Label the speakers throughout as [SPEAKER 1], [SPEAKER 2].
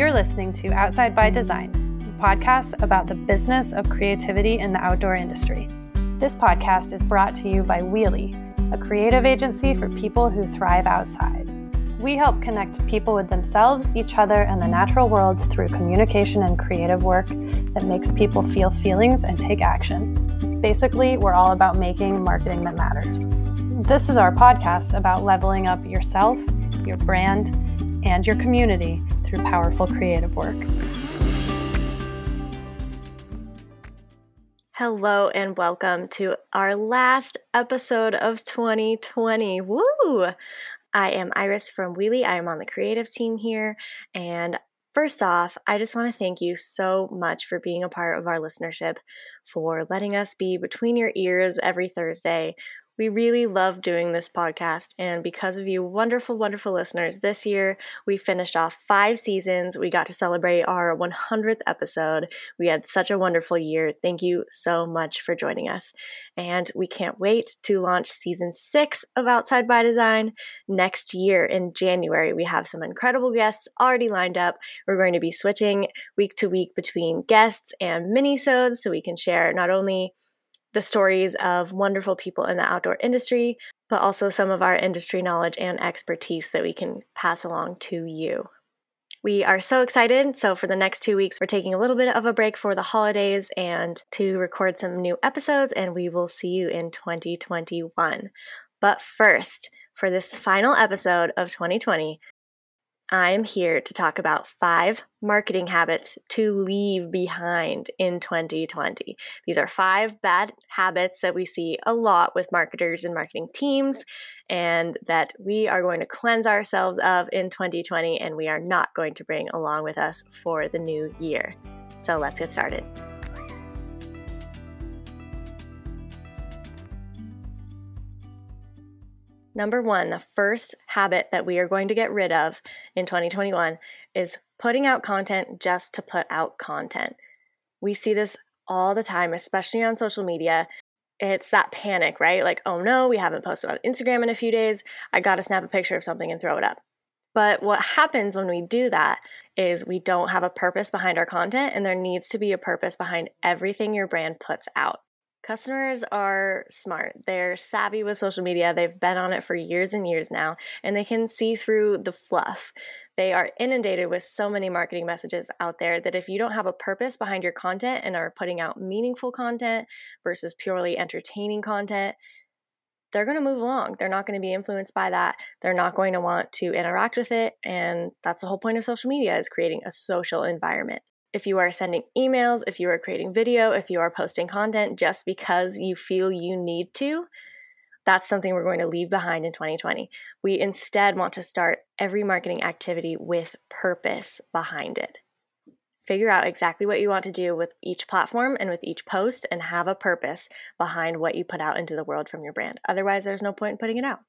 [SPEAKER 1] You're listening to Outside by Design, a podcast about the business of creativity in the outdoor industry. This podcast is brought to you by Wheelie, a creative agency for people who thrive outside. We help connect people with themselves, each other, and the natural world through communication and creative work that makes people feel feelings and take action. Basically, we're all about making marketing that matters. This is our podcast about leveling up yourself, your brand, and your community through powerful creative work.
[SPEAKER 2] Hello and welcome to our last episode of 2020. Woo! I am Iris from Wheelie. I am on the creative team here. And first off, I just want to thank you so much for being a part of our listenership, for letting us be between your ears every Thursday we really love doing this podcast, and because of you, wonderful, wonderful listeners, this year we finished off five seasons. We got to celebrate our 100th episode. We had such a wonderful year. Thank you so much for joining us. And we can't wait to launch season six of Outside by Design next year in January. We have some incredible guests already lined up. We're going to be switching week to week between guests and mini-sodes so we can share not only the stories of wonderful people in the outdoor industry, but also some of our industry knowledge and expertise that we can pass along to you. We are so excited. So, for the next two weeks, we're taking a little bit of a break for the holidays and to record some new episodes, and we will see you in 2021. But first, for this final episode of 2020, I am here to talk about five marketing habits to leave behind in 2020. These are five bad habits that we see a lot with marketers and marketing teams, and that we are going to cleanse ourselves of in 2020, and we are not going to bring along with us for the new year. So let's get started. Number one, the first habit that we are going to get rid of in 2021 is putting out content just to put out content. We see this all the time, especially on social media. It's that panic, right? Like, oh no, we haven't posted on Instagram in a few days. I got to snap a picture of something and throw it up. But what happens when we do that is we don't have a purpose behind our content, and there needs to be a purpose behind everything your brand puts out. Customers are smart. They're savvy with social media. They've been on it for years and years now, and they can see through the fluff. They are inundated with so many marketing messages out there that if you don't have a purpose behind your content and are putting out meaningful content versus purely entertaining content, they're going to move along. They're not going to be influenced by that. They're not going to want to interact with it. And that's the whole point of social media is creating a social environment if you are sending emails, if you are creating video, if you are posting content just because you feel you need to, that's something we're going to leave behind in 2020. We instead want to start every marketing activity with purpose behind it. Figure out exactly what you want to do with each platform and with each post and have a purpose behind what you put out into the world from your brand. Otherwise, there's no point in putting it out.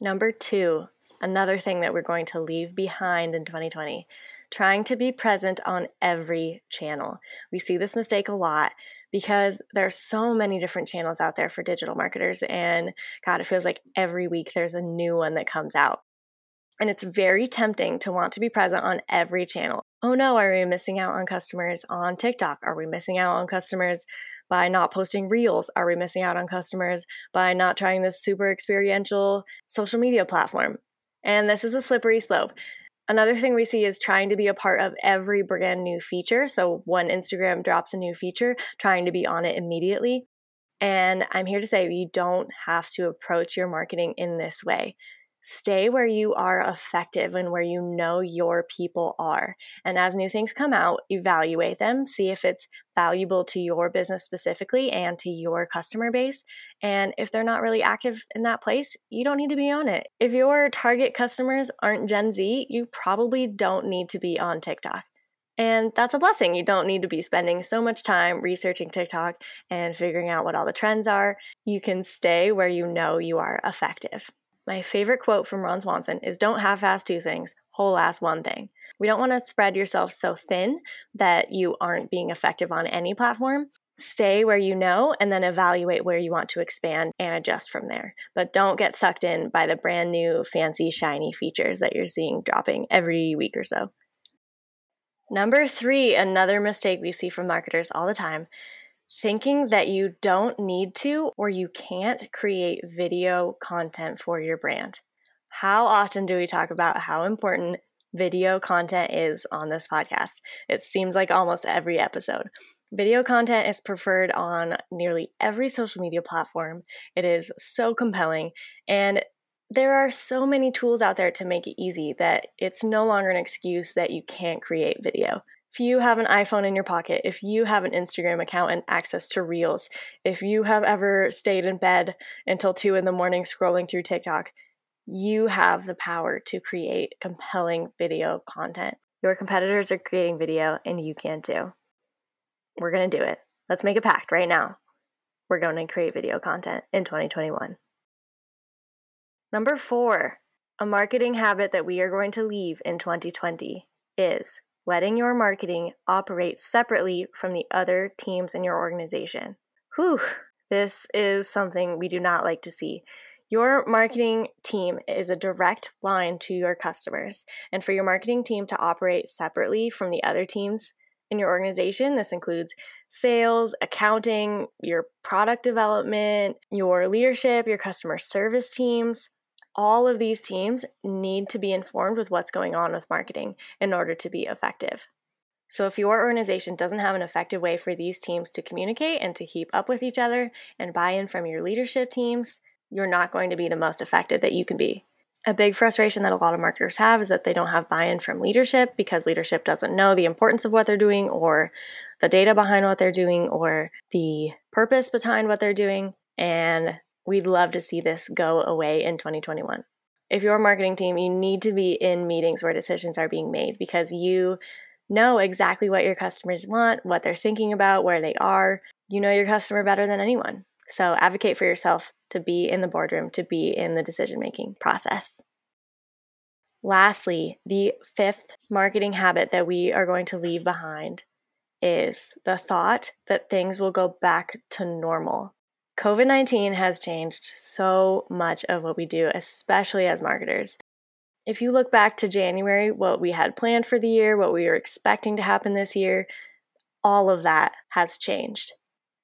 [SPEAKER 2] Number two, another thing that we're going to leave behind in 2020 trying to be present on every channel. We see this mistake a lot because there's so many different channels out there for digital marketers and god it feels like every week there's a new one that comes out. And it's very tempting to want to be present on every channel. Oh no, are we missing out on customers on TikTok? Are we missing out on customers by not posting reels? Are we missing out on customers by not trying this super experiential social media platform? And this is a slippery slope. Another thing we see is trying to be a part of every brand new feature. So when Instagram drops a new feature, trying to be on it immediately. And I'm here to say you don't have to approach your marketing in this way. Stay where you are effective and where you know your people are. And as new things come out, evaluate them, see if it's valuable to your business specifically and to your customer base. And if they're not really active in that place, you don't need to be on it. If your target customers aren't Gen Z, you probably don't need to be on TikTok. And that's a blessing. You don't need to be spending so much time researching TikTok and figuring out what all the trends are. You can stay where you know you are effective. My favorite quote from Ron Swanson is Don't half ass two things, whole ass one thing. We don't want to spread yourself so thin that you aren't being effective on any platform. Stay where you know and then evaluate where you want to expand and adjust from there. But don't get sucked in by the brand new, fancy, shiny features that you're seeing dropping every week or so. Number three, another mistake we see from marketers all the time thinking that you don't need to or you can't create video content for your brand. How often do we talk about how important video content is on this podcast? It seems like almost every episode. Video content is preferred on nearly every social media platform. It is so compelling and there are so many tools out there to make it easy that it's no longer an excuse that you can't create video. If you have an iPhone in your pocket, if you have an Instagram account and access to Reels, if you have ever stayed in bed until two in the morning scrolling through TikTok, you have the power to create compelling video content. Your competitors are creating video and you can too. We're going to do it. Let's make a pact right now. We're going to create video content in 2021. Number four, a marketing habit that we are going to leave in 2020 is letting your marketing operate separately from the other teams in your organization. Whew, this is something we do not like to see. Your marketing team is a direct line to your customers. And for your marketing team to operate separately from the other teams in your organization, this includes sales, accounting, your product development, your leadership, your customer service teams all of these teams need to be informed with what's going on with marketing in order to be effective. So, if your organization doesn't have an effective way for these teams to communicate and to keep up with each other and buy in from your leadership teams, you're not going to be the most effective that you can be. A big frustration that a lot of marketers have is that they don't have buy in from leadership because leadership doesn't know the importance of what they're doing or the data behind what they're doing or the purpose behind what they're doing. And We'd love to see this go away in 2021. If you're a marketing team, you need to be in meetings where decisions are being made because you know exactly what your customers want, what they're thinking about, where they are. You know your customer better than anyone. So advocate for yourself to be in the boardroom, to be in the decision making process. Lastly, the fifth marketing habit that we are going to leave behind is the thought that things will go back to normal. COVID 19 has changed so much of what we do, especially as marketers. If you look back to January, what we had planned for the year, what we were expecting to happen this year, all of that has changed.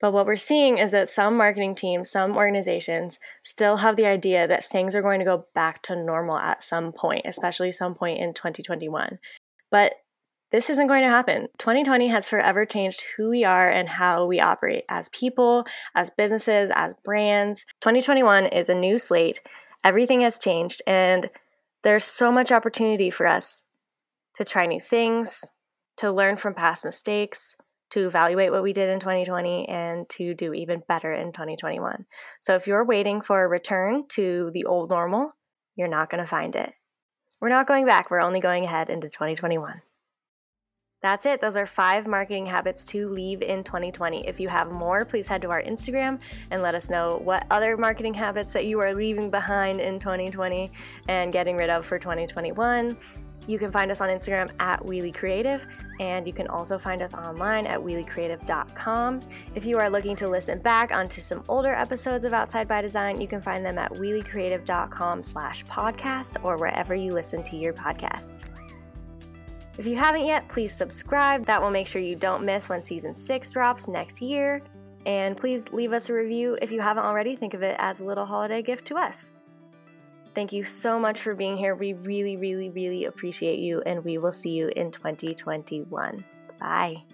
[SPEAKER 2] But what we're seeing is that some marketing teams, some organizations still have the idea that things are going to go back to normal at some point, especially some point in 2021. But this isn't going to happen. 2020 has forever changed who we are and how we operate as people, as businesses, as brands. 2021 is a new slate. Everything has changed, and there's so much opportunity for us to try new things, to learn from past mistakes, to evaluate what we did in 2020, and to do even better in 2021. So if you're waiting for a return to the old normal, you're not going to find it. We're not going back, we're only going ahead into 2021. That's it. Those are five marketing habits to leave in 2020. If you have more, please head to our Instagram and let us know what other marketing habits that you are leaving behind in 2020 and getting rid of for 2021. You can find us on Instagram at Wheelie Creative, and you can also find us online at wheeliecreative.com. If you are looking to listen back onto some older episodes of Outside by Design, you can find them at wheeliecreative.com slash podcast or wherever you listen to your podcasts. If you haven't yet, please subscribe. That will make sure you don't miss when season six drops next year. And please leave us a review if you haven't already. Think of it as a little holiday gift to us. Thank you so much for being here. We really, really, really appreciate you, and we will see you in 2021. Bye.